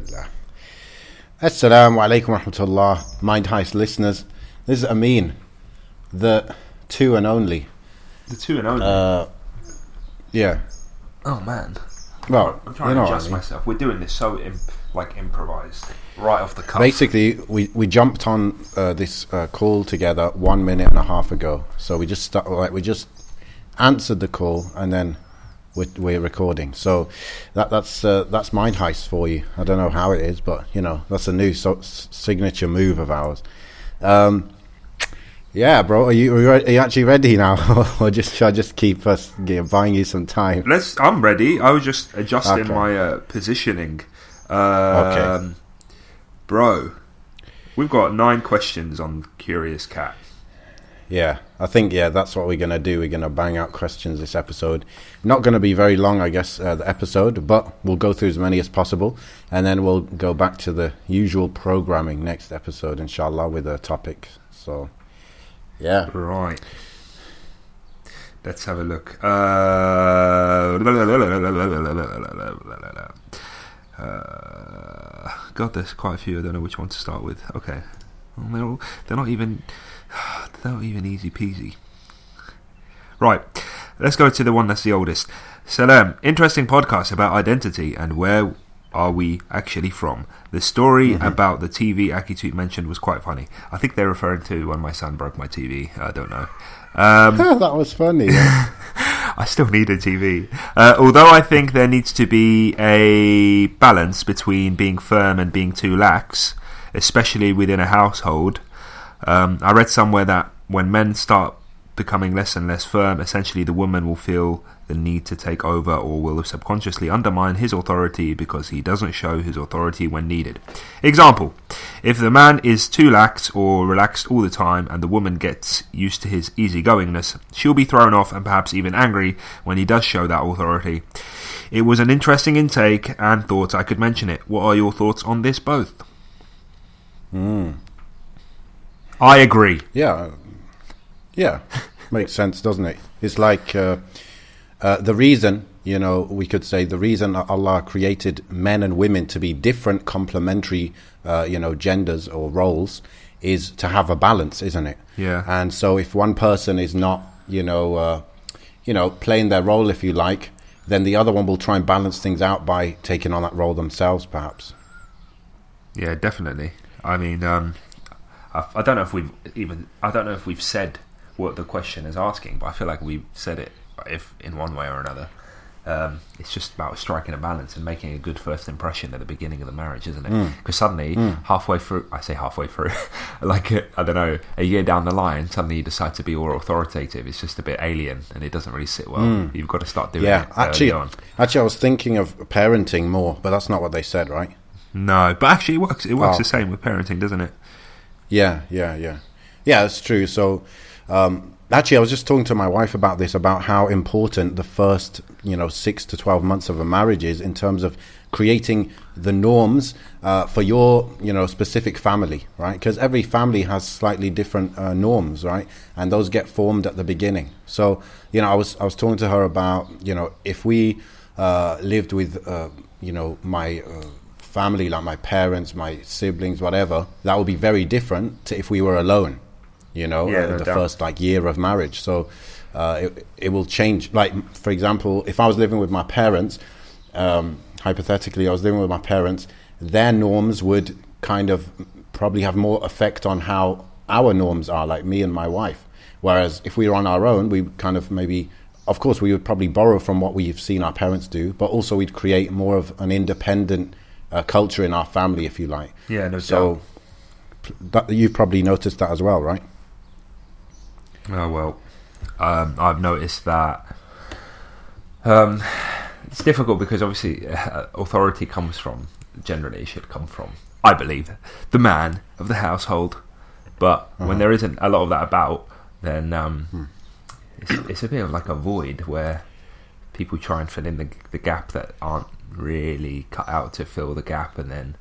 Bismillah. Assalamu alaikum rahmatullah, Mind Heist listeners. This is Amin, the two and only. The two and only. Uh, yeah. oh man, Well, I'm trying you know to what I adjust mean. myself. We're doing this so Im- like improvised, right off the cuff. Basically, we, we jumped on uh, this uh, call together one minute and a half ago. So we just start, like we just answered the call and then we're, we're recording. So that that's uh, that's Mind Heist for you. I don't know how it is, but you know that's a new so- signature move of ours. Um, yeah, bro, are you are you, re- are you actually ready now, or just should I just keep us you know, buying you some time? Let's. I'm ready. I was just adjusting Okay. my uh, positioning. Um, bro. We've got nine questions on Curious Cat. Yeah, I think yeah, that's what we're gonna do. We're gonna bang out questions this episode. Not gonna be very long, I guess, uh, the episode, but we'll go through as many as possible, and then we'll go back to the usual programming next episode, inshallah, with a topic. So, yeah, Right. Let's have a look. Uh, uh, God, there's quite a few. I don't know which one to start with. Okay. They're, all, they're not even. Not even easy peasy. Right. Let's go to the one that's the oldest. Salam. Interesting podcast about identity and where are we actually from. The story about the TV Akitut mentioned was quite funny. I think they're referring to when my son broke my TV. I don't know. Um, that was funny. yeah. I still need a TV. Uh, although I think there needs to be a balance between being firm and being too lax, especially within a household. Um, I read somewhere that when men start becoming less and less firm, essentially the woman will feel the need to take over or will subconsciously undermine his authority because he doesn't show his authority when needed. Example If the man is too lax or relaxed all the time and the woman gets used to his easygoingness, she'll be thrown off and perhaps even angry when he does show that authority. It was an interesting intake and thought I could mention it. What are your thoughts on this both? I agree. Yeah, yeah, makes sense, doesn't it? It's like uh, uh, the reason, you know, we could say the reason Allah created men and women to be different, complementary, uh, you know, genders or roles, is to have a balance, isn't it? Yeah. And so, if one person is not, you know, uh, you know, playing their role, if you like, then the other one will try and balance things out by taking on that role themselves, perhaps. Yeah, definitely. I mean, um, I, I don't know if we've even. I don't know if we've said what the question is asking, but I feel like we've said it, if in one way or another. Um, it's just about striking a balance and making a good first impression at the beginning of the marriage, isn't it? Because suddenly, halfway through, I say halfway through, like uh, I don't know, a year down the line, suddenly you decide to be all authoritative. It's just a bit alien, and it doesn't really sit well. You've got to start doing Yeah, it. Yeah, actually, on. actually, I was thinking of parenting more, but that's not what they said, right? no, but actually, it works. It works Oh. the same with parenting, doesn't it? Yeah, yeah, yeah, yeah. That's true. So, um, actually, I was just talking to my wife about this about how important the first, you know, six to twelve months of a marriage is in terms of creating the norms uh, for your, you know, specific family, right? Because every family has slightly different uh, norms, right? And those get formed at the beginning. So, you know, I was I was talking to her about, you know, if we uh, lived with, uh, you know, my uh, family, like my parents, my siblings, whatever, that would be very different to if we were alone, you know, Yeah, no the doubt. first like year of marriage. So uh, it, it will change. Like, for example, if I was living with my parents, um, hypothetically, I was living with my parents, their norms would kind of probably have more effect on how our norms are, like me and my wife. Whereas if we were on our own, we kind of maybe, of course, we would probably borrow from what we've seen our parents do, but also we'd create more of an independent uh, culture in our family, if you like. Yeah, no So p- that, you've probably noticed that as well, right? Oh well, um, I've noticed that um, it's difficult because obviously uh, authority comes from generally it should come from I believe the man of the household, but when there isn't a lot of that about, then um, it's, it's a bit of like a void where people try and fill in the, the gap that aren't really cut out to fill the gap, and then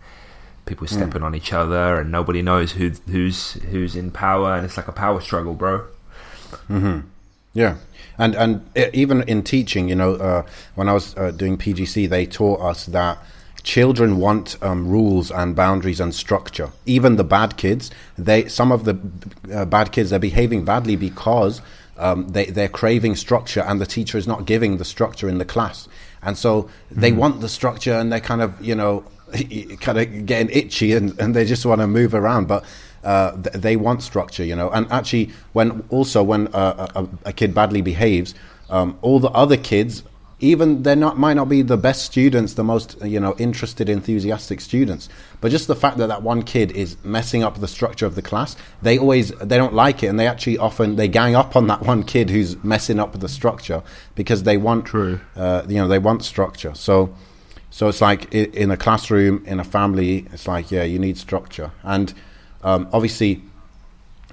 people stepping on each other, and nobody knows who who's who's in power, and it's like a power struggle, bro. Hmm. Yeah, and and even in teaching, you know, uh, when I was uh, doing PGCE, they taught us that children want um, rules and boundaries and structure. Even the bad kids, they some of the uh, bad kids are behaving badly because um, they they're craving structure and the teacher is not giving the structure in the class, and so they Mm. want the structure and they're kind of you know kind of getting itchy and, and they just want to move around, but. Uh, th- they want structure, you know, and actually, when also when uh, a, a kid badly behaves, um, all the other kids even they're not might not be the best students the most you know interested enthusiastic students but just the fact that that one kid is messing up the structure of the class they always they don't like it and they actually often they gang up on that one kid who's messing up the structure because they want True. uh, you know they want structure so so it's like in a classroom in a family it's like yeah you need structure and um, obviously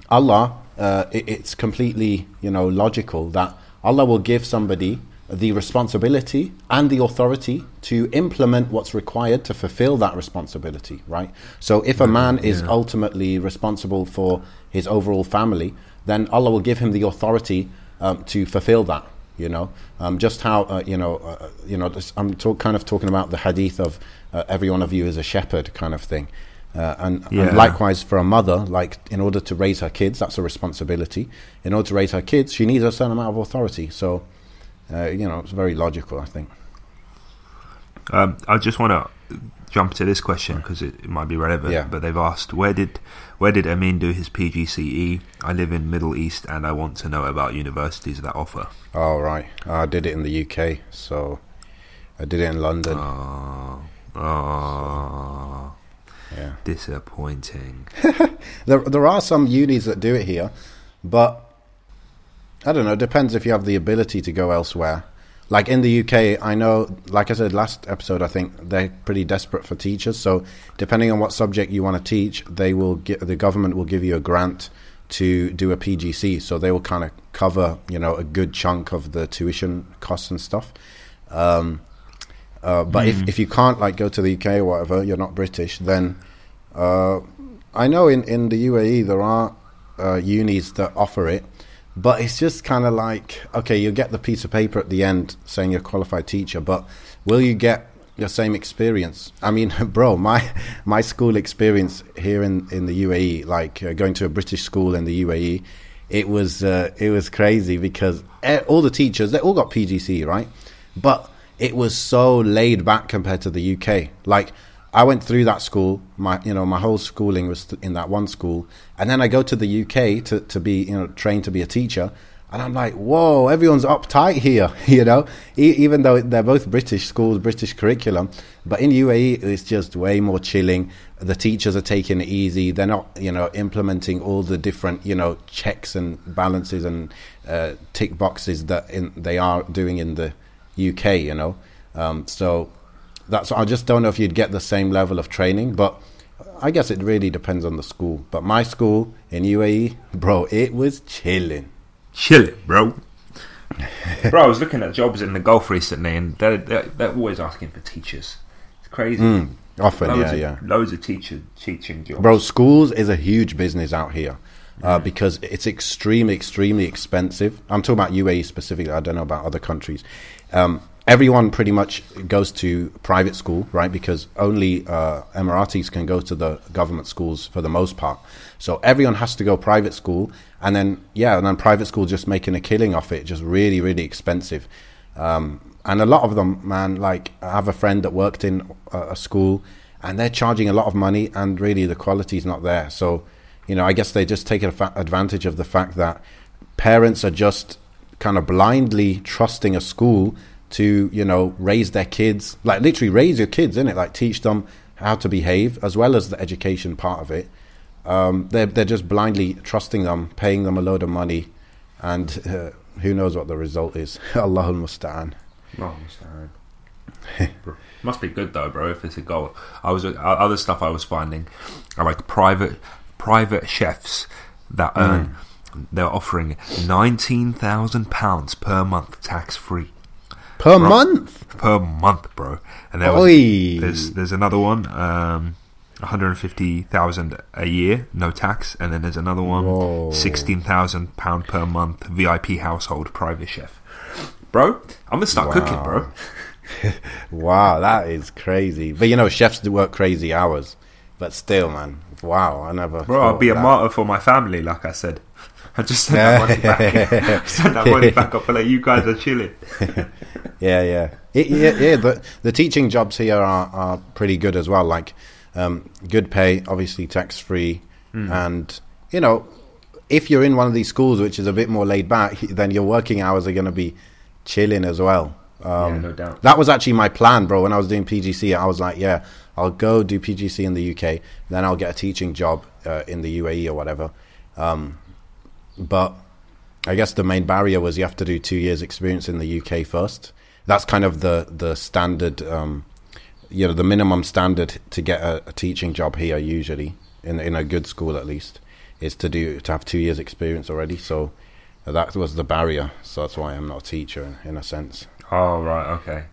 Allah, uh, it, it's completely you know logical that Allah will give somebody the responsibility and the authority to implement what's required to fulfill that responsibility, right? So if a man is yeah. ultimately responsible for his overall family, then Allah will give him the authority um, to fulfill that. You know, um, just how uh, you know, uh, you know, I'm talk, kind of talking about the hadith of uh, every one of you is a shepherd kind of thing. Uh, and, Yeah. and likewise for a mother, like in order to raise her kids, that's a responsibility. In order to raise her kids, she needs a certain amount of authority. So, uh, you know, it's very logical, I think. Um, I just want to jump to this question because it, it might be relevant. Yeah. But they've asked where did where did Amin do his PGCE? I live in Middle East and I want to know about universities that offer. Oh, right. I did it in the UK, so I did it in London. Oh, oh, yeah. disappointing. There, there are some unis that do it here, but I don't know. It depends if you have the ability to go elsewhere. Like in the UK, I know, like I said last episode, I think they're pretty desperate for teachers. So depending on what subject you want to teach, they will get the government will give you a grant to do a PGCE. So they will kind of cover, you know, a good chunk of the tuition costs and stuff. Um, uh, but if, if you can't like go to the UK or whatever, you're not British, then uh, I know in, in the UAE there are uh, unis that offer it, but it's just kind of like okay, you'll get the piece of paper at the end saying you're a qualified teacher, but will you get the same experience? I mean, bro, my my school experience here in, in the UAE, like uh, going to a British school in the UAE, it was uh, it was crazy because all the teachers they all got PGCE, right? But it was so laid back compared to the UK. Like I went through that school, my you know my whole schooling was in that one school, and then I go to the UK to to be you know trained to be a teacher, and I'm like, whoa, everyone's uptight here, you know, e- even though they're both British schools, British curriculum, but in UAE it's just way more chilling. The teachers are taking it easy. They're not you know implementing all the different you know checks and balances and uh, tick boxes that in, they are doing in the UK, you know. Um, so that's I just don't know if you'd get the same level of training, but I guess it really depends on the school. But my school in UAE, bro, it was chilling. Chilling, bro. bro, I was looking at jobs in the Gulf recently, and they're, they're, they're always asking for teachers. It's crazy. Mm, often, loads yeah, of, yeah. Loads of teacher teaching jobs. Bro, schools is a huge business out here uh, because it's extremely, extremely expensive. I'm talking about UAE specifically. I don't know about other countries. Um, everyone pretty much goes to private school, right? Because only uh, Emiratis can go to the government schools for the most part. So everyone has to go private school, and then yeah, and then private school just making a killing off it, just really, really expensive. Um, and a lot of them, man, like I have a friend that worked in a, school, and they're charging a lot of money, and really the quality is not there. So, you know, I guess they just take advantage of the fact that parents are just kind of blindly trusting a school to, you know, raise their kids, like literally raise your kids, in it Like teach them how to behave as well as the education part of it. Um, they're they're just blindly trusting them, paying them a load of money, and uh, who knows what the result is? Allahul musta'an. Must be good though, bro. If it's a goal, I was uh, other stuff I was finding are like private private chefs that earn. They're offering nineteen thousand pounds per month, tax free Per Bro. month? per month, bro. And there was, there's there's another one, um, one hundred fifty thousand a year, no tax, and then there's another one, Whoa. sixteen thousand pound per month, VIP household, private chef. Bro, I'm gonna start cooking, bro. Wow. wow, that is crazy. But you know, chefs do work crazy hours. But still, man, wow, I never. Bro, I'll be a that. martyr for my family, like I said. I just sent that money back. sent that money back up. Like you guys are chilling. yeah, yeah, it, yeah, yeah. The the teaching jobs here are, are pretty good as well. Like, um, good pay, obviously tax free, mm. and you know, if you're in one of these schools which is a bit more laid back, then your working hours are going to be chilling as well. Um, yeah, no doubt. That was actually my plan, bro. When I was doing PGCE, I was like, yeah, I'll go do PGCE in the UK, then I'll get a teaching job uh, in the UAE or whatever. Um, but I guess the main barrier was you have to do two years experience in the UK first. That's kind of the the standard, um, you know, the minimum standard to get a, a, teaching job here. Usually, in in a good school at least, is to do to have two years experience already. So that was the barrier. So that's why I'm not a teacher in, in a sense. Oh right, okay.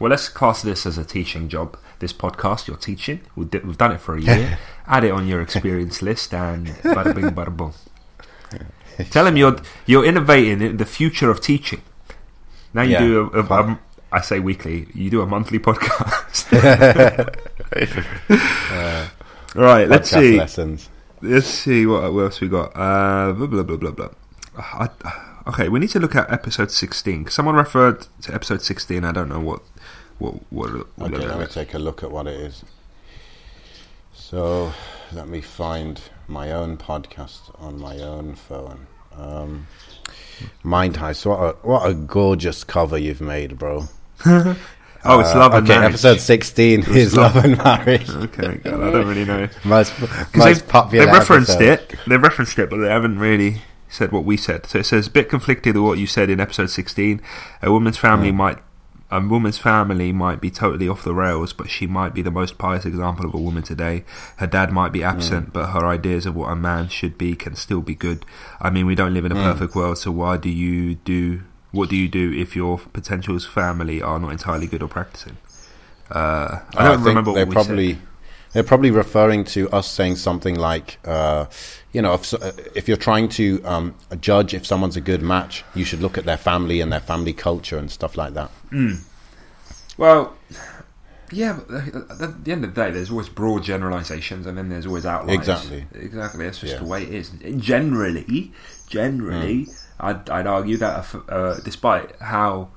Well, let's class this as a teaching job. This podcast, you're teaching. We've, done it for a year. Add it on your experience list, and bada bing, bada boom. Tell him you're you're innovating in the future of teaching. Now you yeah, do a, a, a, I say weekly. You do a monthly podcast. uh, right. Let's see. Lessons. Let's see what, what else we got. Uh, blah blah blah blah blah. I, okay, we need to look at episode sixteen. Someone referred to episode sixteen. I don't know what what what. what okay, let me take a look at what it is. So let me find my own podcast on my own phone. Um, Mind Heist. What a what a gorgeous cover you've made, bro. Oh, it's love and okay, marriage. episode sixteen it's is love. love. and marriage. okay, God, I don't really know. most most popular. They referenced episode. it. They referenced it, but they haven't really said what we said. So it says, a bit conflicted with what you said in episode 16. A woman's family mm. might a woman's family might be totally off the rails, but she might be the most pious example of a woman today. Her dad might be absent, mm. but her ideas of what a man should be can still be good. I mean, we don't live in a mm. perfect world, so why do you do what do you do if your potential's family are not entirely good or practicing? Uh, I don't I remember what we probably, said. They're probably referring to us saying something like, uh, you know, if, if you're trying to um, judge if someone's a good match, you should look at their family and their family culture and stuff like that. Mm. Well, yeah, but at the end of the day, there's always broad generalizations, and then there's always outliers. Exactly, exactly. That's just yeah. the way it is. Generally, generally, mm. I'd, I'd, argue that uh, despite how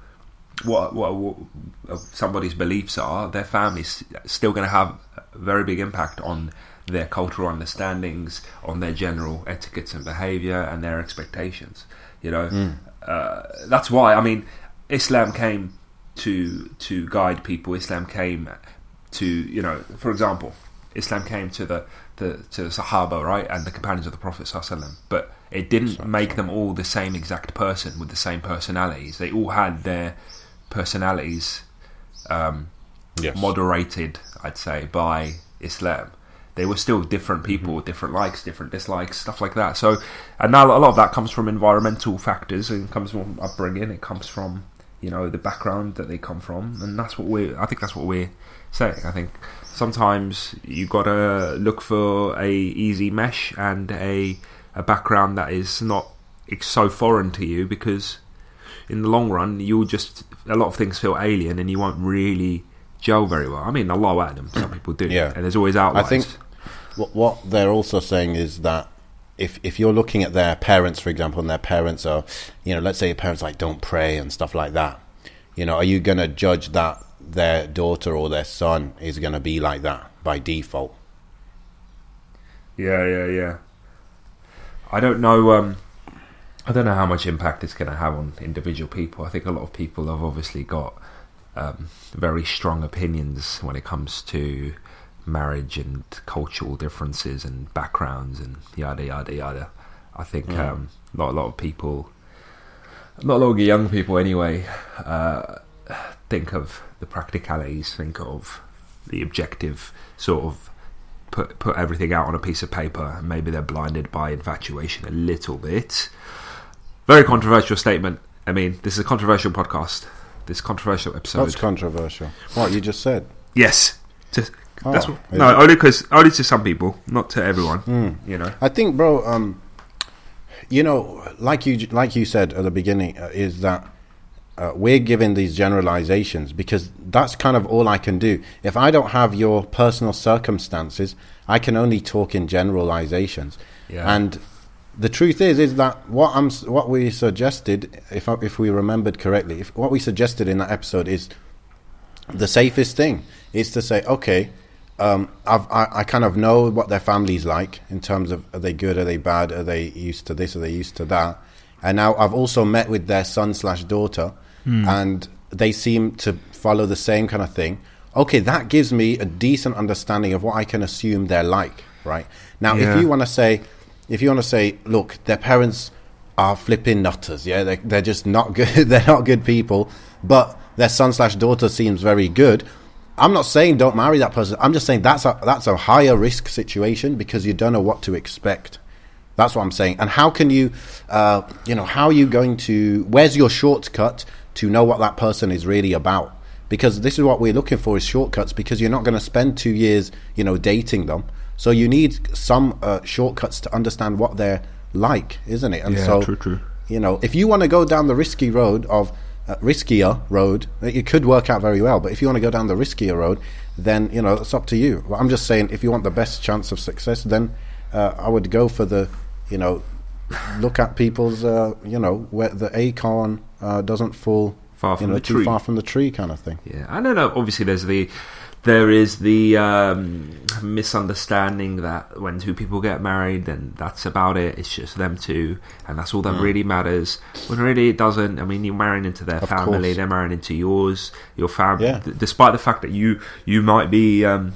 what, what, what somebody's beliefs are, their family's still going to have very big impact on their cultural understandings, on their general etiquettes and behaviour, and their expectations. You know, mm. uh, that's why. I mean, Islam came to to guide people. Islam came to you know, for example, Islam came to the the to the Sahaba, right, and the companions of the Prophet sallam, but it didn't make them all the same exact person with the same personalities. They all had their personalities um, yes. moderated, I'd say, by Islam. They were still different people mm-hmm. with different likes, different dislikes, stuff like that. So, and now a lot of that comes from environmental factors. It comes from upbringing. It comes from you know the background that they come from, and that's what we. I think that's what we're saying. I think sometimes you got to look for a easy mesh and a a background that is not so foreign to you because in the long run you'll just a lot of things feel alien and you won't really gel very well. I mean, Allah them. some people do, yeah. and there's always outliers. I think what, what they're also saying is that if if you're looking at their parents, for example, and their parents are, you know, let's say your parents like don't pray and stuff like that, you know, are you going to judge that their daughter or their son is going to be like that by default? Yeah, yeah, yeah. I don't know. Um, I don't know how much impact it's going to have on individual people. I think a lot of people have obviously got um, very strong opinions when it comes to marriage and cultural differences and backgrounds and yada yada yada. I think mm. um, not a lot of people, not a lot of young people anyway, uh, think of the practicalities, think of the objective sort of put put everything out on a piece of paper, and maybe they're blinded by infatuation a little bit. Very controversial statement. I mean, this is a controversial podcast. This controversial episode. What's controversial? What you just said? Yes. Just, oh, that's what, no, only because only to some people, not to everyone. Mm. You know. I think, bro. Um, you know, like you like you said at the beginning, uh, is that uh, we're giving these generalizations because that's kind of all I can do. If I don't have your personal circumstances, I can only talk in generalizations. Yeah. And the truth is, is that what I'm, what we suggested, if I, if we remembered correctly, if what we suggested in that episode is the safest thing is to say, okay, um, I've, I, I kind of know what their family's like in terms of are they good, are they bad, are they used to this, are they used to that, and now I've also met with their son slash daughter, and they seem to follow the same kind of thing. Okay, that gives me a decent understanding of what I can assume they're like, right? Now, Yeah. if you want to say, if you want to say, look, their parents are flipping nutters, yeah, they're, they're just not good, they're not good people, but their son slash daughter seems very good. I'm not saying don't marry that person. I'm just saying that's a that's a higher risk situation because you don't know what to expect. That's what I'm saying. And how can you, uh, you know, how are you going to? Where's your shortcut to know what that person is really about? Because this is what we're looking for is shortcuts. Because you're not going to spend two years, you know, dating them. So you need some uh, shortcuts to understand what they're like, isn't it? And Yeah, so, true, true. you know, if you want to go down the risky road of uh, riskier road, it could work out very well. But if you want to go down the riskier road, then you know it's up to you. Well, I'm just saying, if you want the best chance of success, then uh, I would go for the, you know, look at people's, uh, you know, where the acorn uh, doesn't fall Far you know, the too tree. far from the tree, kind of thing. Yeah, I don't know. Obviously, there's the there is the um, misunderstanding that when two people get married, then that's about it. It's just them two, and that's all Mm. that really matters. When really it doesn't. I mean, you're marrying into their Of family, course. they're marrying into yours, your family. Yeah. despite the fact that you you might be um,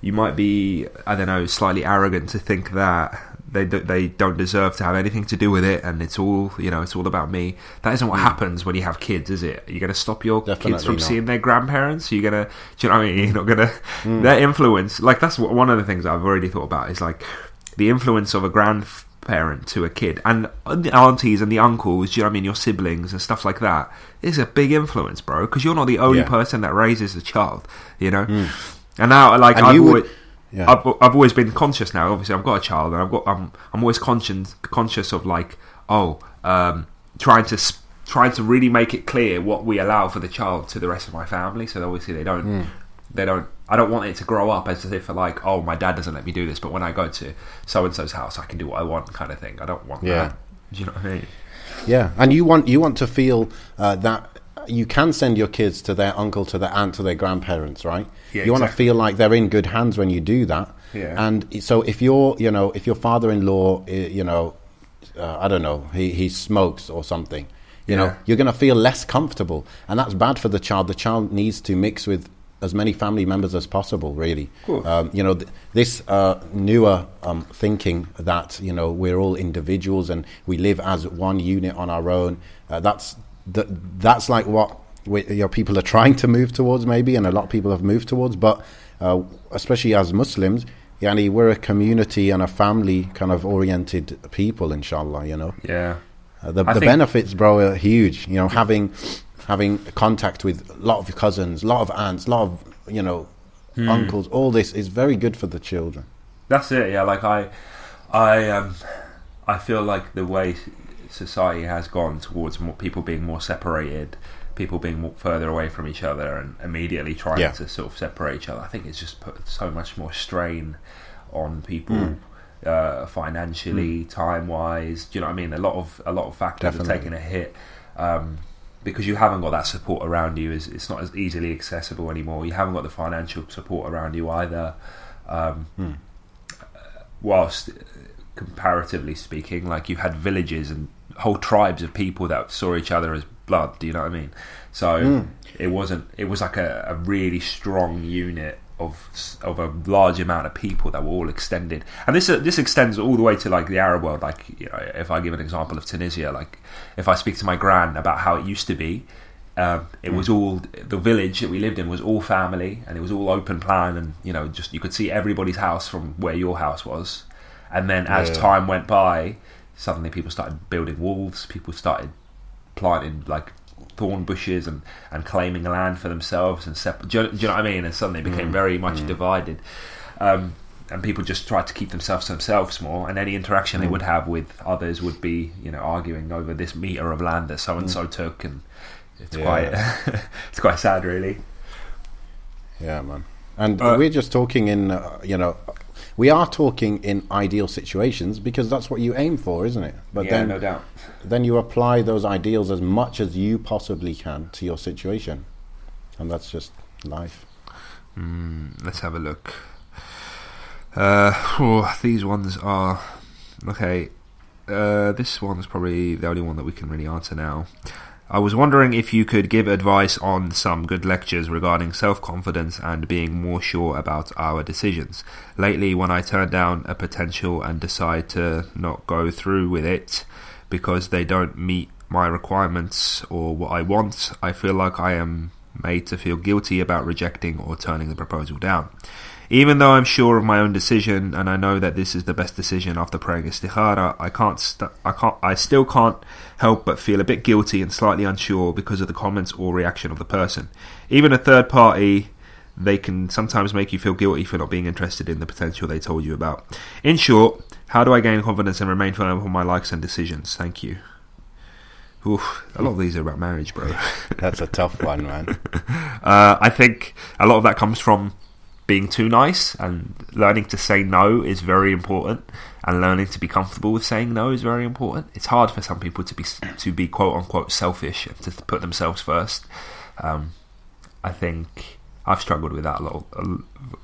you might be I don't know slightly arrogant to think that. They, do- they don't deserve to have anything to do with it, and it's all you know. It's all about me. That isn't what happens when you have kids, is it? You're going to stop your kids Mm. From not. seeing their grandparents. You're gonna, you know what I mean? You're not gonna Mm. their influence. Like that's what, one of the things I've already thought about is like the influence of a grandparent to a kid, and the aunties and the uncles. You know what I mean? Your siblings and stuff like that is a big influence, bro. Because you're not the only Yeah. Mm. person that raises a child. You know. And now, like And I've you would- always, Yeah. I've, I've always been conscious now. Obviously, I've got a child, and I've got I'm I'm always conscious conscious of like oh um, trying to s- trying to really make it clear what we allow for the child to the rest of my family. So obviously they don't Hmm. they don't. I don't want it to grow up as if like oh my dad doesn't let me do this, but when I go to so and so's house, I can do what I want, kind of thing. I don't want Yeah. that. Do you know what I mean? Yeah, and you want you want to feel uh, that you can send your kids to their uncle, to their aunt, to their grandparents, right? Yeah, you want to feel like they're in good hands when you do that. Yeah. And so if you're, you know, if your father-in-law, you know, uh, I don't know, he he smokes or something, you know, you're going to feel less comfortable, and that's bad for the child. The child needs to mix with as many family members as possible, really. Cool. Um, you know, th- this uh, newer um, thinking that you know we're all individuals and we live as one unit on our own. Uh, that's th- that's like what we, you know, people are trying to move towards, maybe, and a lot of people have moved towards. But uh, especially as Muslims, yani, we're a community and a family kind of oriented people, inshallah. You know. Yeah. Uh, the the benefits, bro, are huge. You know, having having contact with a lot of cousins, a lot of aunts, a lot of you know Hmm. uncles. All this is very good for the children. That's it. Yeah, like I, I, um, I feel like the way society has gone towards more people being more separated, people being more further away from each other, and immediately trying Yeah. to sort of separate each other. I think it's just put so much more strain on people. Mm. Uh, financially, time wise, do you know what I mean? A lot of a lot of factors Definitely. are taking a hit um, because you haven't got that support around you. Is it's not as easily accessible anymore. You haven't got the financial support around you either. Um, Hmm. whilst uh, comparatively speaking, like you had villages and whole tribes of people that saw each other as blood. Do you know what I mean? So Mm. it wasn't. It was like a, a really strong unit of of a large amount of people that were all extended. And this uh, this extends all the way to like the Arab world. Like you know, if I give an example of Tunisia, like if I speak to my gran about how it used to be. Um, it was all the village that we lived in was all family, and it was all open plan, and you know, just you could see everybody's house from where your house was. And then as Yeah. time went by, suddenly people started building walls. People started planting like thorn bushes and, and claiming land for themselves and sep- do, you, do you know what I mean? And suddenly it became very much divided. Um, and people just tried to keep themselves to themselves more, and any interaction they would have with others would be, you know, arguing over this meter of land that so and so took, and it's Yeah. quite it's quite sad, really. Yeah, man. And Uh, we're just talking in, uh, you know, we are talking in ideal situations because that's what you aim for, isn't it? But yeah, then, no doubt. then you apply those ideals as much as you possibly can to your situation, and that's just life. Mm, let's have a look. Uh, oh, these ones are okay. Uh, this one's probably the only one that we can really answer now. I was wondering if you could give advice on some good lectures regarding self confidence and being more sure about our decisions. Lately, when I turn down a potential and decide to not go through with it because they don't meet my requirements or what I want, I feel like I am made to feel guilty about rejecting or turning the proposal down. Even though I'm sure of my own decision and I know that this is the best decision after praying istikhara, I can't, st- I can't, I still can't help but feel a bit guilty and slightly unsure because of the comments or reaction of the person. Even a third party, they can sometimes make you feel guilty for not being interested in the potential they told you about. In short, how do I gain confidence and remain firm on my likes and decisions? Thank you. Oof, a lot of these are about marriage, bro. That's a tough one, man. Uh, I think a lot of that comes from being too nice and learning to say no is very important and learning to be comfortable with saying no is very important. It's hard for some people to be to be quote unquote selfish and to put themselves first. Um, I think I've struggled with that a lot,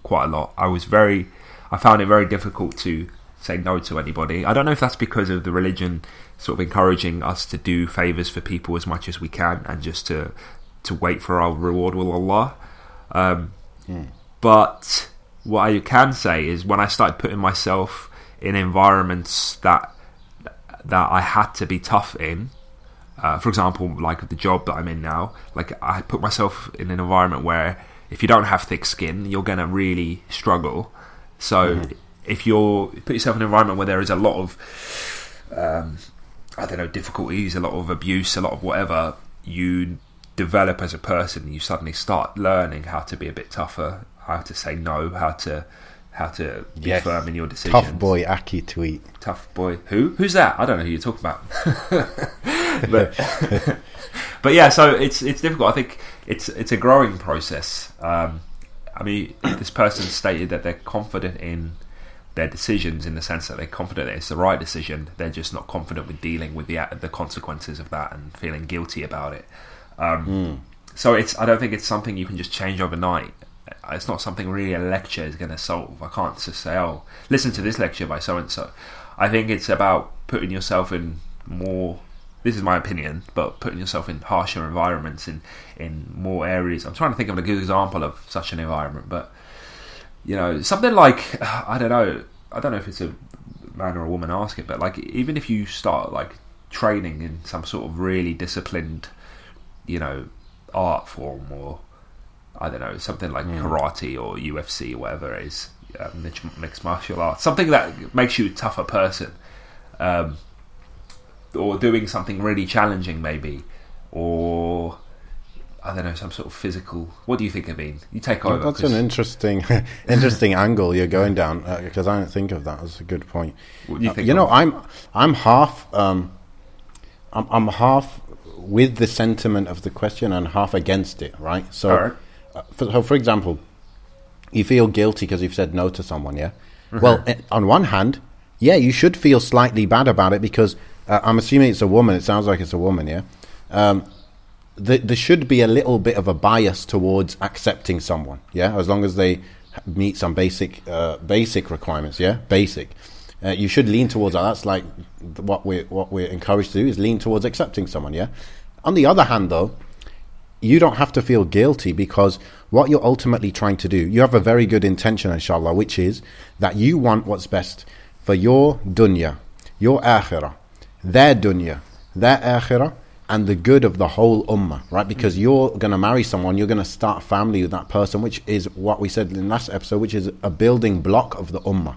quite a lot. I was very, I found it very difficult to say no to anybody. I don't know if that's because of the religion sort of encouraging us to do favors for people as much as we can and just to to wait for our reward with Allah. Um, But what I can say is when I started putting myself in environments that that I had to be tough in, uh, for example, like the job that I'm in now, like I put myself in an environment where if you don't have thick skin, you're gonna really struggle. So if you're put yourself in an environment where there is a lot of um, I don't know difficulties, a lot of abuse, a lot of whatever, you develop as a person. You suddenly start learning how to be a bit tougher, how to say no, how to how to be Yes. firm in your decisions. Tough boy Aki tweet. Tough boy. Who? Who's that? I don't know who you're talking about. but but yeah, so it's it's difficult. I think it's it's a growing process. Um, I mean, this person stated that they're confident in their decisions in the sense that they're confident that it's the right decision. They're just not confident with dealing with the the consequences of that and feeling guilty about it. Um, So it's I don't think it's something you can just change overnight. It's not something really a lecture is going to solve. I can't just say, "Oh, listen to this lecture by so and so." I think it's about putting yourself in more. This is my opinion, but putting yourself in harsher environments in in more areas. I'm trying to think of a good example of such an environment, but you know, something like I don't know. I don't know if it's a man or a woman ask it, but like even if you start like training in some sort of really disciplined, you know, art form or I don't know something like karate or UFC or whatever it is, uh, mixed, mixed martial arts, something that makes you a tougher person, um, or doing something really challenging maybe, or I don't know some sort of physical. What do you think, Amin? You take over. That's 'cause- an interesting, interesting angle you're going down because I didn't think of that. That's a good point. What do you Uh, think you know? I'm I'm half um, I'm, I'm half with the sentiment of the question and half against it. Right. So, Alright. For, so for example, you feel guilty because you've said no to someone. Yeah. Mm-hmm. Well, eh, on one hand, yeah, you should feel slightly bad about it because uh, I'm assuming it's a woman. It sounds like it's a woman. Yeah. Um, th- there should be a little bit of a bias towards accepting someone. Yeah, as long as they meet some basic uh, basic requirements. Yeah, basic. Uh, you should lean towards that. That's like what we're what we're encouraged to do is lean towards accepting someone. Yeah. On the other hand, though, you don't have to feel guilty because what you're ultimately trying to do, you have a very good intention, inshallah, which is that you want what's best for your dunya, your akhirah, their dunya, their akhirah, and the good of the whole ummah, right? Because you're going to marry someone, you're going to start family with that person, which is what we said in last episode, which is a building block of the ummah.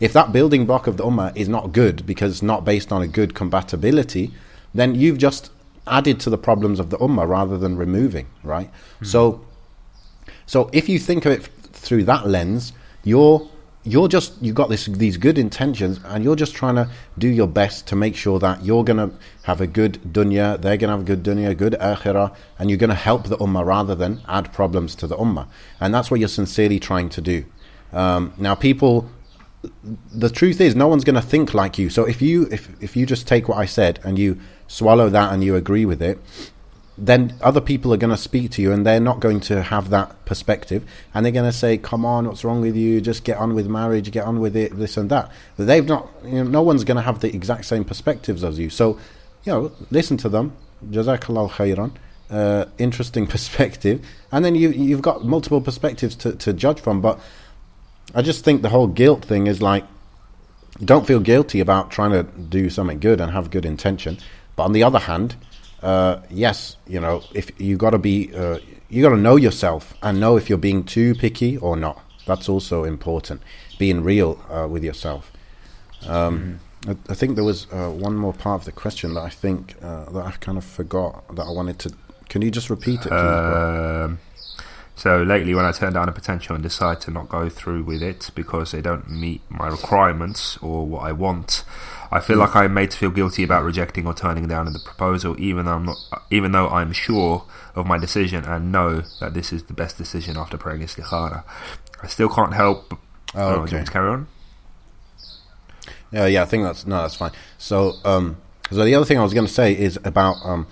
If that building block of the ummah is not good because it's not based on a good compatibility, then you've just added to the problems of the ummah rather than removing, right? So, so if you think of it through that lens, you're you're just you've got this these good intentions and you're just trying to do your best to make sure that you're going to have a good dunya they're going to have a good dunya good akhirah and you're going to help the ummah rather than add problems to the ummah. And that's what you're sincerely trying to do. Um, now people the truth is no one's going to think like you. So if you if, if you just take what i said and you swallow that and you agree with it then other people are going to speak to you and they're not going to have that perspective. And they're going to say come on what's wrong with you? Just get on with marriage get on with it this and that. But they've not you know, no one's going to have the exact same perspectives as you. So you know listen to them. Jazakallah khairan. Uh, interesting perspective. And then you you've got multiple perspectives to, to judge from. But i just think the whole guilt thing is like don't feel guilty about trying to do something good and have good intention but on the other hand uh, yes, you know, if you got to be, uh, you got to know yourself and know if you're being too picky or not. That's also important. Being real uh, with yourself. Um, mm. I, I, think there was uh, one more part of the question that I think uh, that I kind of forgot that I wanted to. Can you just repeat it? Please, um, so lately, when I turn down a potential and decide to not go through with it because they don't meet my requirements or what I want, I feel like I'm made to feel guilty about rejecting or turning down the proposal, even though I'm not, even though I'm sure of my decision and know that this is the best decision after praying istikhara. I still can't help. Oh, okay. Oh, carry on. Yeah, yeah. I think that's no, that's fine. So, um, so the other thing I was going to say is about um,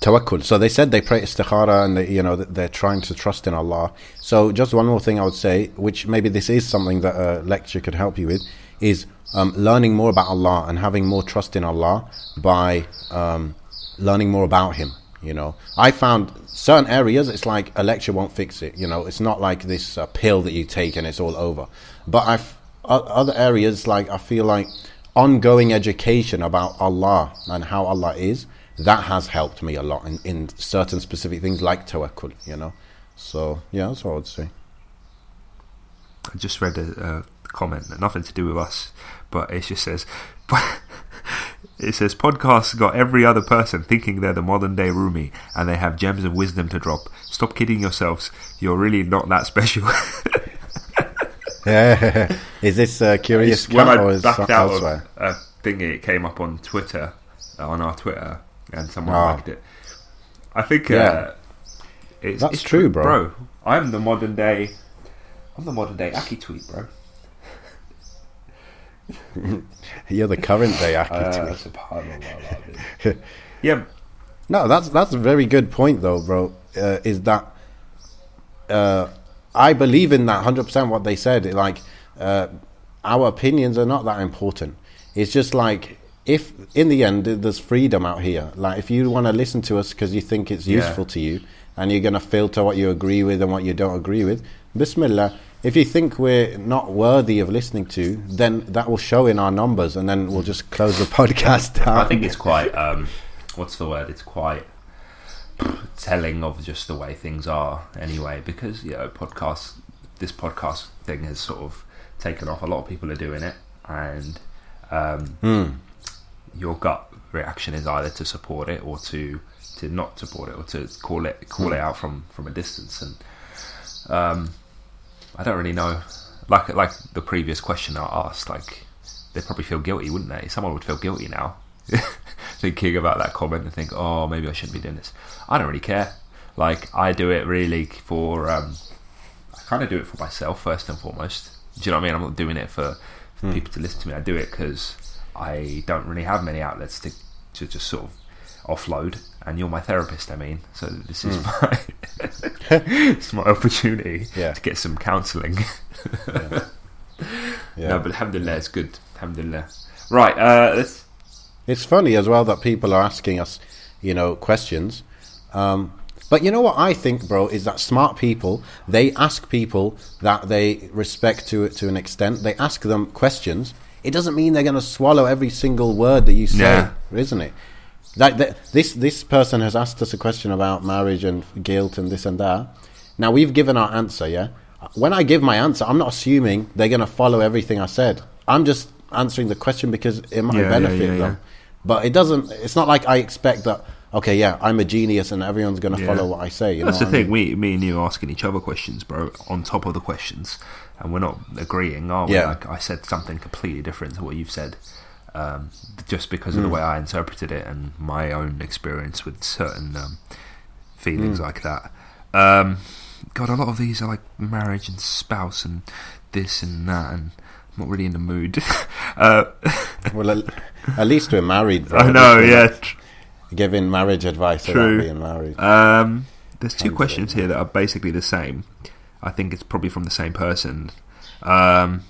tawakkul. So they said they pray istikhara and they, you know they're trying to trust in Allah. So just one more thing I would say, which maybe this is something that a lecture could help you with, is um, learning more about Allah and having more trust in Allah by um, learning more about Him. You know, I found certain areas it's like a lecture won't fix it. You know, it's not like this uh, pill that you take and it's all over. But I've other areas like I feel like ongoing education about Allah and how Allah is that has helped me a lot in, in certain specific things like tawakkul. You know, so yeah, that's what I would say. I just read a, a comment, nothing to do with us, but it just says. it says podcasts got every other person thinking they're the modern day Rumi and they have gems of wisdom to drop. Stop kidding yourselves. You're really not that special. yeah. Is this uh, curious when I backed out elsewhere? of a thingy, it came up on Twitter, uh, on our Twitter, and someone oh. liked it. I think uh, yeah. It's, that's it's true, bro. Bro, I'm the modern day. I'm the modern day Aki tweet, bro. You're the current day uh, yeah. No, that's that's a very good point, though, bro. Uh, is that uh, I believe in that hundred percent. What they said, like uh, our opinions are not that important. It's just like if in the end there's freedom out here, like if you want to listen to us because you think it's useful yeah. to you, and you're going to filter what you agree with and what you don't agree with, Bismillah. If you think we're not worthy of listening to, then that will show in our numbers, and then we'll just close the podcast down. I think it's quite, um, what's the word? It's quite telling of just the way things are, anyway. Because you know, podcasts, this podcast thing has sort of taken off. A lot of people are doing it, and um, mm your gut reaction is either to support it or to to not support it or to call it call mm. it out from from a distance and um, I don't really know. Like like the previous question I asked like they'd probably feel guilty wouldn't they? Someone would feel guilty now. Thinking about that comment and think oh maybe I shouldn't be doing this. I don't really care. Like I do it really for um, I kind of do it for myself first and foremost. Do you know what I mean? I'm not doing it for, for mm. people to listen to me. I do it because I don't really have many outlets to to just sort of offload. And you're my therapist, I mean, so this is mm. my it's my opportunity yeah. to get some counselling. yeah. yeah. No, but alhamdulillah, it's good. Alhamdulillah. Right, uh. It's funny as well that people are asking us, you know, questions. Um, but you know what I think, bro, is that smart people they ask people that they respect to to an extent. They ask them questions it doesn't mean they're going to swallow every single word that you say, yeah. isn't it? Like this this person has asked us a question about marriage and guilt and this and that. Now we've given our answer, yeah. When I give my answer, I'm not assuming they're going to follow everything I said. I'm just answering the question because it might yeah, benefit yeah, them. But it doesn't. It's not like I expect that. Okay, yeah, I'm a genius and everyone's going to follow what I say. That's the thing. I mean? We, me and you are asking each other questions, bro, on top of the questions and we're not agreeing, are we? Yeah. Like I said something completely different to what you've said, um, just because of the way I interpreted it and my own experience with certain um, feelings like that. Um, God, a lot of these are like marriage and spouse and this and that, and I'm not really in the mood. uh, Well, at, least we're married. Bro. I know, yeah. Giving marriage advice True. being married. Um, there's two of questions here that are basically the same. I think it's probably from the same person, um,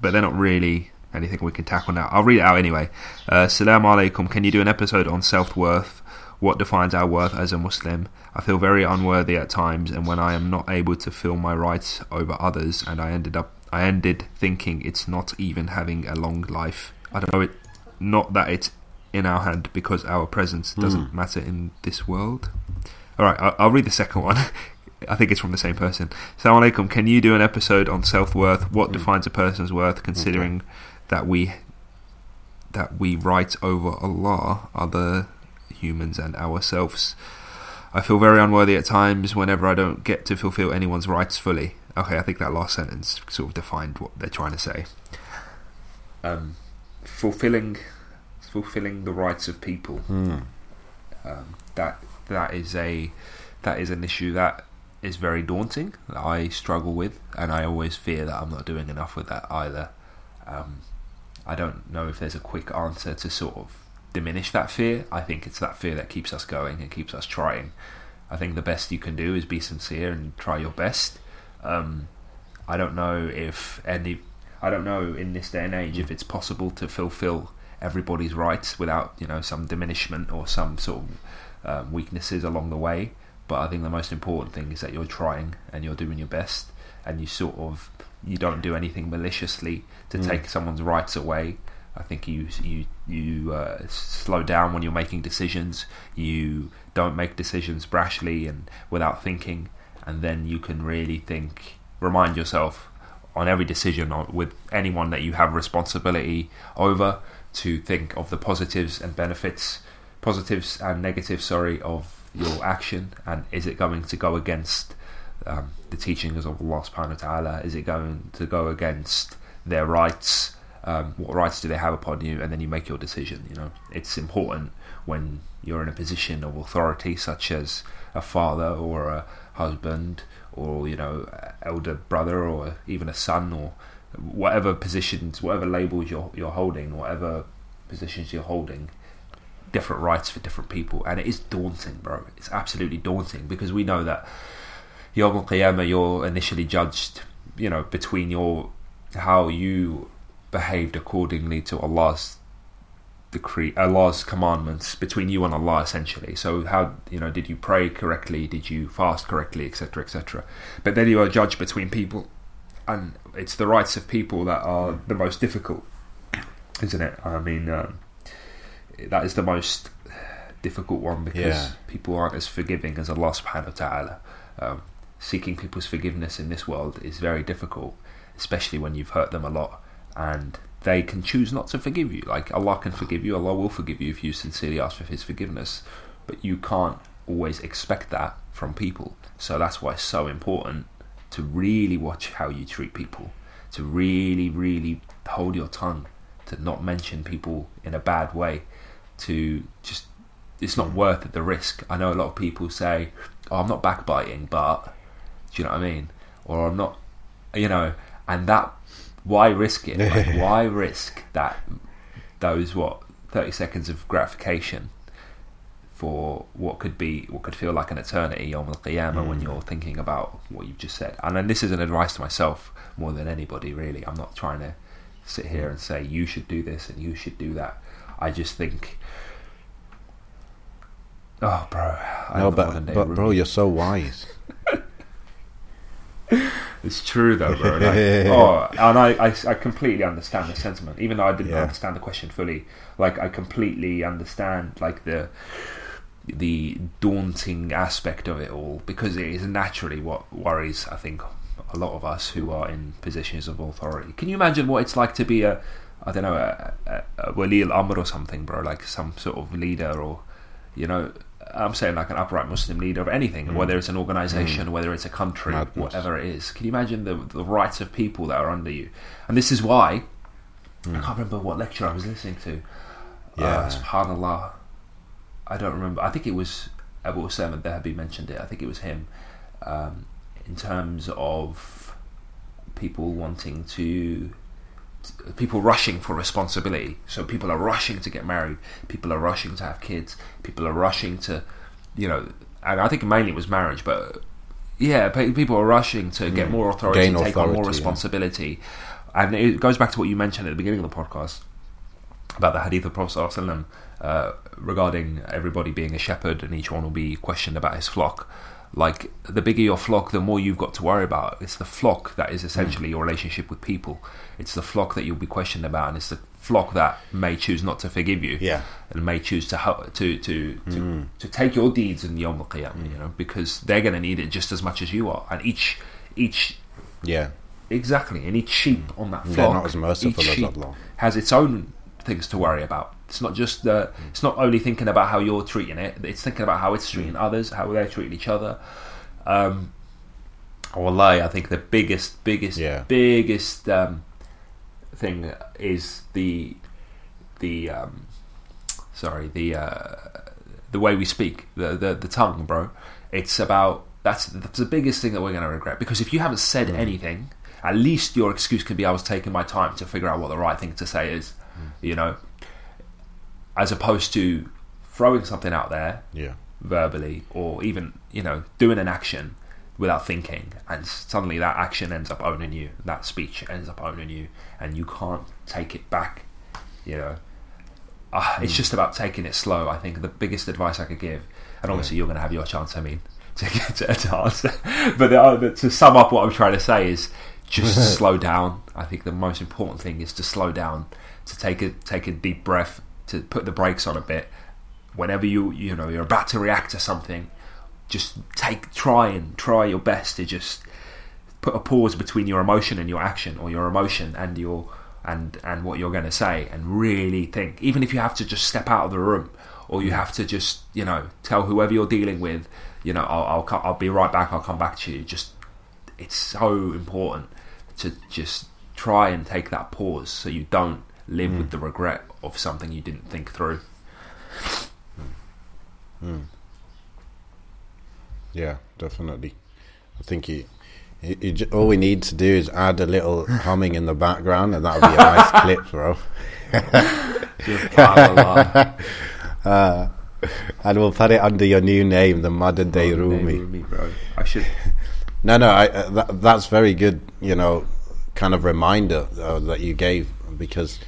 but they're not really anything we can tackle now. I'll read it out anyway. Uh, Salam alaikum. Can you do an episode on self worth? What defines our worth as a Muslim? I feel very unworthy at times, and when I am not able to feel my rights over others, and I ended up, I ended thinking it's not even having a long life. I don't know it. Not that it's in our hand because our presence doesn't matter in this world. All right, I'll, I'll read the second one. I think it's from the same person. Assalamu alaikum. Can you do an episode on self worth? What defines a person's worth, considering that we that we write over Allah, other humans, and ourselves? I feel very unworthy at times whenever I don't get to fulfill anyone's rights fully. Okay, I think that last sentence sort of defined what they're trying to say. um, fulfilling fulfilling the rights of people. Hmm. Um, that that is a that is an issue that is very daunting. That I struggle with, and I always fear that I'm not doing enough with that either. Um, I don't know if there's a quick answer to sort of diminish that fear. I think it's that fear that keeps us going and keeps us trying. I think the best you can do is be sincere and try your best. Um, I don't know if any. I don't know in this day and age if it's possible to fulfil everybody's rights without you know some diminishment or some sort of um, weaknesses along the way. But I think the most important thing is that you're trying and you're doing your best, and you sort of you don't do anything maliciously to take someone's rights away. I think you you you uh, slow down when you're making decisions. You don't make decisions brashly and without thinking, and then you can really think. Remind yourself on every decision on, with anyone that you have responsibility over to think of the positives and benefits, positives and negatives. Sorry, of your action, and is it going to go against um, the teachings of Allah Subhanahu wa Taala? Is it going to go against their rights? Um, what rights do they have upon you? And then you make your decision. You know, it's important when you're in a position of authority, such as a father or a husband, or you know, elder brother, or even a son, or whatever positions, whatever labels you're you're holding, whatever positions you're holding. Different rights for different people, and it is daunting, bro. It's absolutely daunting because we know that Yom Al Qiyamah, you're initially judged, you know, between your how you behaved accordingly to Allah's decree, Allah's commandments between you and Allah, essentially. So, how you know, did you pray correctly? Did you fast correctly, etc., etc. But then you are judged between people, and it's the rights of people that are the most difficult, isn't it? I mean, um, that is the most difficult one because Yeah. people aren't as forgiving as Allah Subhanahu wa Taala. Um, seeking people's forgiveness in this world is very difficult, especially when you've hurt them a lot, and they can choose not to forgive you. Like Allah can forgive you, Allah will forgive you if you sincerely ask for His forgiveness, but you can't always expect that from people. So that's why it's so important to really watch how you treat people, to really, really hold your tongue, to not mention people in a bad way, to just it's not worth the risk. I know a lot of people say, "Oh, I'm not backbiting," but do you know what I mean? Or I'm not, you know, and that why risk it? Like, why risk that those what thirty seconds of gratification for what could be what could feel like an eternity on the qiyamah when mm. you're thinking about what you've just said? And then this is an advice to myself more than anybody. Really, I'm not trying to sit here and say you should do this and you should do that. I just think. Oh, bro! I No, but, but bro, you're so wise. It's true though, bro. Like, oh, and I, I, I completely understand the sentiment, even though I didn't Yeah. understand the question fully. Like, I completely understand like the the daunting aspect of it all because it is naturally what worries. I think a lot of us who are in positions of authority. Can you imagine what it's like to be a I don't know a, a, a wali al amr or something, bro? Like some sort of leader or you know I'm saying like an upright Muslim leader of anything, whether it's an organization, whether it's a country, Madness. whatever it is. Can you imagine the the rights of people that are under you? And this is why I can't remember what lecture I was listening to. Yeah. Uh, Subhanallah. I don't remember. I think it was Abu Usama Dahabi mentioned it. I think it was him. Um, in terms of people wanting to people rushing for responsibility. So people are rushing to get married. People are rushing to have kids. People are rushing to, you know, and I think mainly it was marriage, but yeah, people are rushing to get more authority, Gain take on more authority, yeah. responsibility, and it goes back to what you mentioned at the beginning of the podcast about the hadith of Prophet ﷺ, uh, regarding everybody being a shepherd and each one will be questioned about his flock. Like the bigger your flock, the more you've got to worry about. It's the flock that is essentially Mm. your relationship with people. It's the flock that you'll be questioned about, and it's the flock that may choose not to forgive you, Yeah. and may choose to to to to, to take your deeds in Yom Qiyamah, you know, because they're going to need it just as much as you are, and each each Yeah. Exactly, and each sheep on that flock, They're not as merciful each as Allah. has its own things to worry about. It's not just the. It's not only thinking about how you're treating it. It's thinking about how it's treating others, how they're treating each other. Um, wallahi, I think the biggest, biggest, Yeah. biggest um, thing is the the um, sorry the uh, the way we speak, the, the the tongue, bro. It's about that's, that's the biggest thing that we're going to regret because if you haven't said Mm. anything, at least your excuse can be I was taking my time to figure out what the right thing to say is, Mm. you know, as opposed to throwing something out there Yeah. verbally or even you know doing an action without thinking and suddenly that action ends up owning you. That speech ends up owning you and you can't take it back you know. Uh, it's just about taking it slow i think the biggest advice i could give and obviously you're going to have your chance i mean to, get to, to answer. But the, uh, to sum up what i'm trying to say is just slow down. I think the most important thing is to slow down to take a take a deep breath to put the brakes on a bit. Whenever you you know you're about to react to something just take try and try your best to just put a pause between your emotion and your action or your emotion and your and and what you're going to say and really think. Even if you have to just step out of the room or you have to just you know tell whoever you're dealing with you know I'll I'll, I'll be right back I'll come back to you. Just it's so important to just try and take that pause so you don't live with the regret of something you didn't think through Yeah, definitely. I think you, you, you all we need to do is add a little humming in the background, and that'll be a nice clip, bro. Uh, and we'll put it under your new name, the modern day Rumi. Rumi, bro. I should. No, no, I, uh, that, that's very good. You know, kind of reminder uh, that you gave because,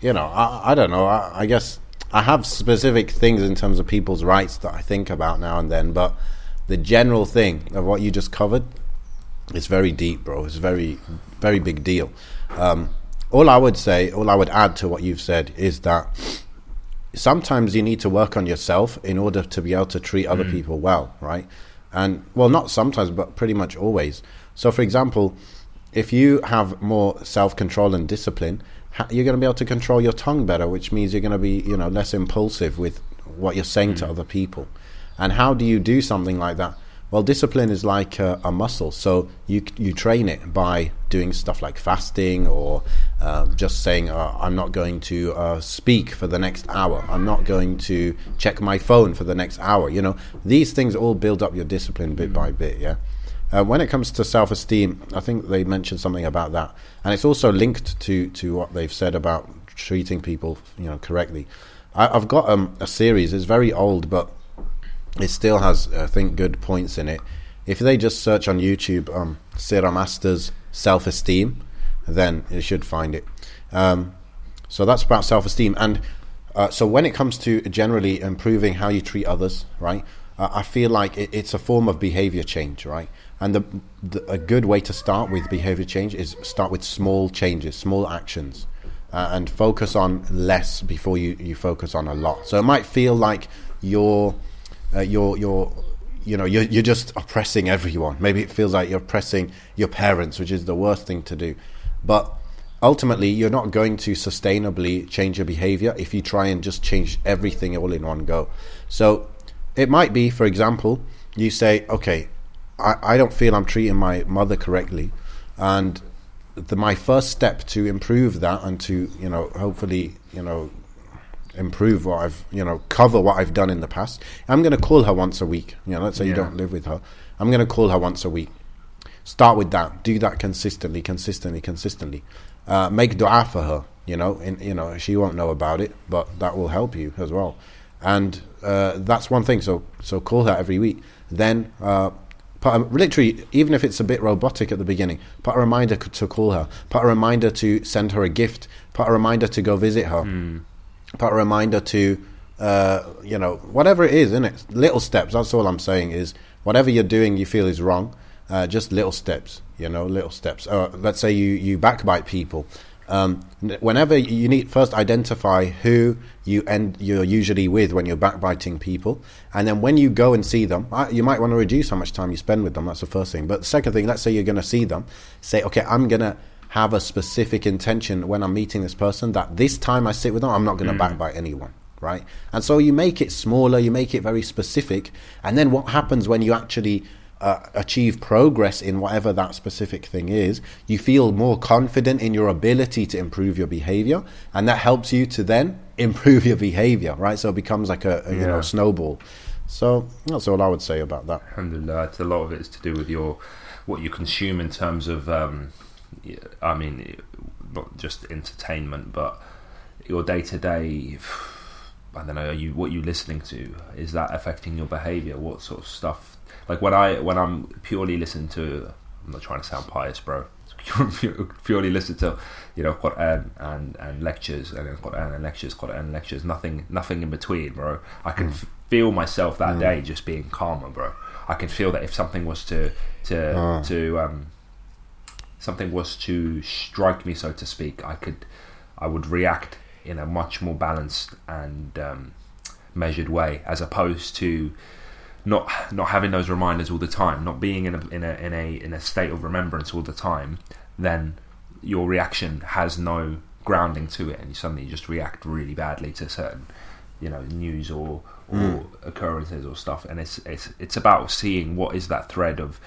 you know, I, I don't know. I, I guess I have specific things in terms of people's rights that I think about now and then, but the general thing of what you just covered is very deep, bro. It's very, very big deal. Um, all I would say, all I would add to what you've said is that sometimes you need to work on yourself in order to be able to treat other people well, right? And well, not sometimes, but pretty much always. So, for example, if you have more self control and discipline, you're going to be able to control your tongue better, which means you're going to be, you know, less impulsive with what you're saying to other people. And how do you do something like that? Well, discipline is like a, a muscle, so you you train it by doing stuff like fasting or uh, just saying, uh, "I'm not going to uh, speak for the next hour. I'm not going to check my phone for the next hour." You know, these things all build up your discipline bit by bit. Yeah. Uh, when it comes to self-esteem, I think they mentioned something about that, and it's also linked to to what they've said about treating people, you know, correctly. I, I've got um, a series. It's very old, but it still has, I think, good points in it. If they just search on YouTube, um, Seera Masters self esteem, then you should find it. Um, so that's about self esteem. And uh, so when it comes to generally improving how you treat others, right, uh, I feel like it, it's a form of behavior change, right? And the, the, a good way to start with behavior change is start with small changes, small actions. Uh, and focus on less before you, you focus on a lot. So it might feel like you're uh, you're you're you know you're you're just oppressing everyone. Maybe it feels like you're oppressing your parents, which is the worst thing to do. But ultimately, you're not going to sustainably change your behavior if you try and just change everything all in one go. So it might be, for example, you say, okay, I, I don't feel I'm treating my mother correctly, and the, my first step to improve that and to you know hopefully you know improve what I've you know cover what I've done in the past. I'm going to call her once a week. You know, let's say you don't live with her. I'm going to call her once a week. Start with that. Do that consistently, consistently, consistently. Uh, make du'a for her. You know, and you know she won't know about it, but that will help you as well. And uh, that's one thing. So so call her every week. Then uh, put a, literally, even if it's a bit robotic at the beginning, put a reminder to call her. Put a reminder to send her a gift. Put a reminder to go visit her. Put a reminder to, uh, you know, whatever it is, isn't it? Little steps. That's all I'm saying is whatever you're doing, you feel is wrong. Uh, just little steps, you know, little steps. Uh, let's say you you backbite people. Um, whenever you need first identify who you end you're usually with when you're backbiting people, and then when you go and see them, you might want to reduce how much time you spend with them. That's the first thing. But the second thing, let's say you're going to see them, say, okay, I'm going to have a specific intention when I'm meeting this person that this time I sit with them, I'm not going to backbite anyone, right? And so you make it smaller, you make it very specific, and then what happens when you actually uh, achieve progress in whatever that specific thing is, you feel more confident in your ability to improve your behavior, and that helps you to then improve your behavior, right? So it becomes like a, a you know snowball. So that's all I would say about that. Alhamdulillah, it's a lot of it is to do with your what you consume in terms of, um, I mean, not just entertainment, but your day to day. I don't know. Are you what you listening to? Is that affecting your behaviour? What sort of stuff? Like when I when I'm purely listening to, I'm not trying to sound pious, bro. purely listen to, you know, Quran and, and lectures and then Quran and lectures, Quran and lectures. Nothing nothing in between, bro. I can f- feel myself that day just being calmer, bro. I can feel that if something was to to Ah. to um something was to strike me, so to speak, I could I would react in a much more balanced and um, measured way, as opposed to not not having those reminders all the time, not being in a in a in a in a state of remembrance all the time. Then your reaction has no grounding to it, and you suddenly just react really badly to certain you know news or or occurrences or stuff. And it's it's it's about seeing what is that thread of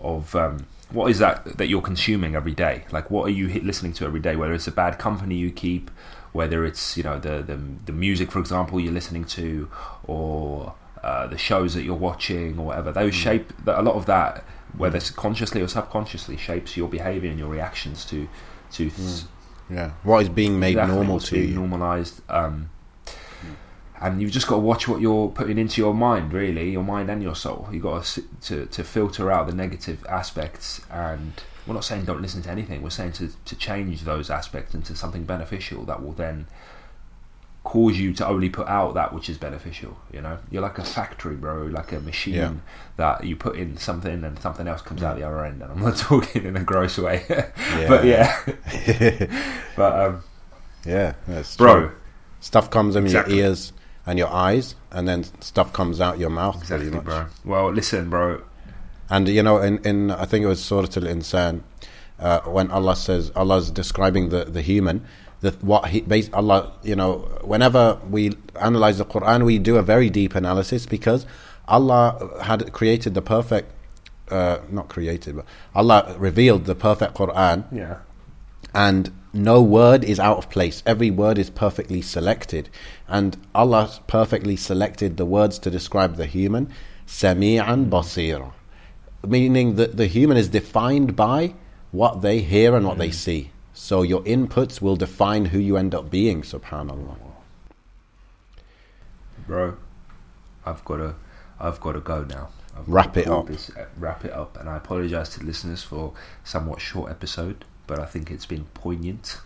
of um, what is that that you're consuming every day? Like, what are you listening to every day? Whether it's a bad company you keep, whether it's you know the the, the music, for example, you're listening to, or uh, the shows that you're watching, or whatever. Those shape that a lot of that, whether it's consciously or subconsciously, shapes your behavior and your reactions to to th- Yeah, what is being made exactly normal to being you? normalized. Um, and you've just got to watch what you're putting into your mind, really, your mind and your soul. You've got to, to, to filter out the negative aspects. And we're not saying don't listen to anything, we're saying to, to change those aspects into something beneficial that will then cause you to only put out that which is beneficial. You know, you're like a factory, bro, like a machine Yeah. that you put in something and something else comes out the other end. And I'm not talking in a gross way, Yeah. but yeah, but um, yeah, that's bro, true. Stuff comes in Exactly. your ears and your eyes, and then stuff comes out your mouth. exactly, bro. Well, listen, bro. And you know, in, in I think it was Surah Al Insan, uh, when Allah says Allah's describing the, the human, that what he Allah, you know, whenever we analyze the Quran, we do a very deep analysis because Allah had created the perfect, uh, not created, but Allah revealed the perfect Quran Yeah. and no word is out of place. Every word is perfectly selected. And Allah perfectly selected the words to describe the human, Sami'an basir, Meaning that the human is defined by what they hear and what they see. So your inputs will define who you end up being, subhanAllah. bro. I've got to, I've got to go now. I've Wrap it up. This, uh, wrap it up, and I apologise to listeners for somewhat short episode, but I think it's been poignant.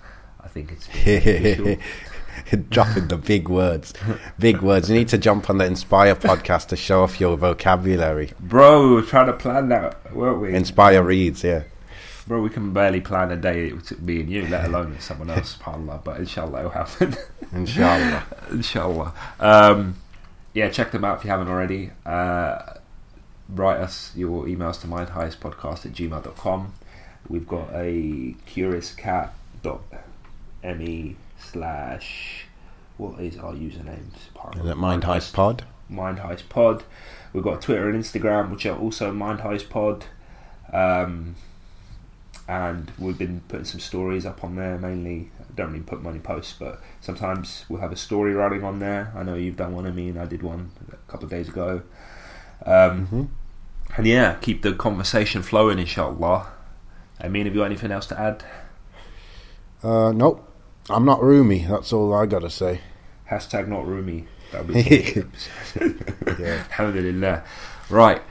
I think it's been. Dropping the big words. Big words. You need to jump on the Inspire podcast to show off your vocabulary. bro. We were trying to plan that, weren't we? Inspire reads, yeah. Bro, we can barely plan a day to me and you, let alone with someone else. Subhanallah, but inshallah it'll happen. Inshallah. inshallah. Um, yeah, check them out if you haven't already. Uh, write us your emails to mindheistpodcast at gmail.com. We've got a curiouscat.me slash. What is our username? Is it Mind Heist Pod? Mind Heist Pod. We've got Twitter and Instagram, which are also Mind Heist Pod. Um, and we've been putting some stories up on there mainly. I don't really put many posts, but sometimes we'll have a story running on there. I know you've done one of me, and I did one a couple of days ago. Um, Mhm. And yeah, keep the conversation flowing, inshallah. I mean, have you got anything else to add? Uh, nope. I'm not Rumi. That's all I gotta say. Hashtag not Rumi. That'll be Yeah. Alhamdulillah. Right.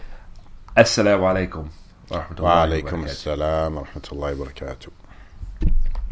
Assalamu alaikum. Wa rahmatullahi Wa wa alaikum barakatuh. assalam wa rahmatullahi wa barakatuh.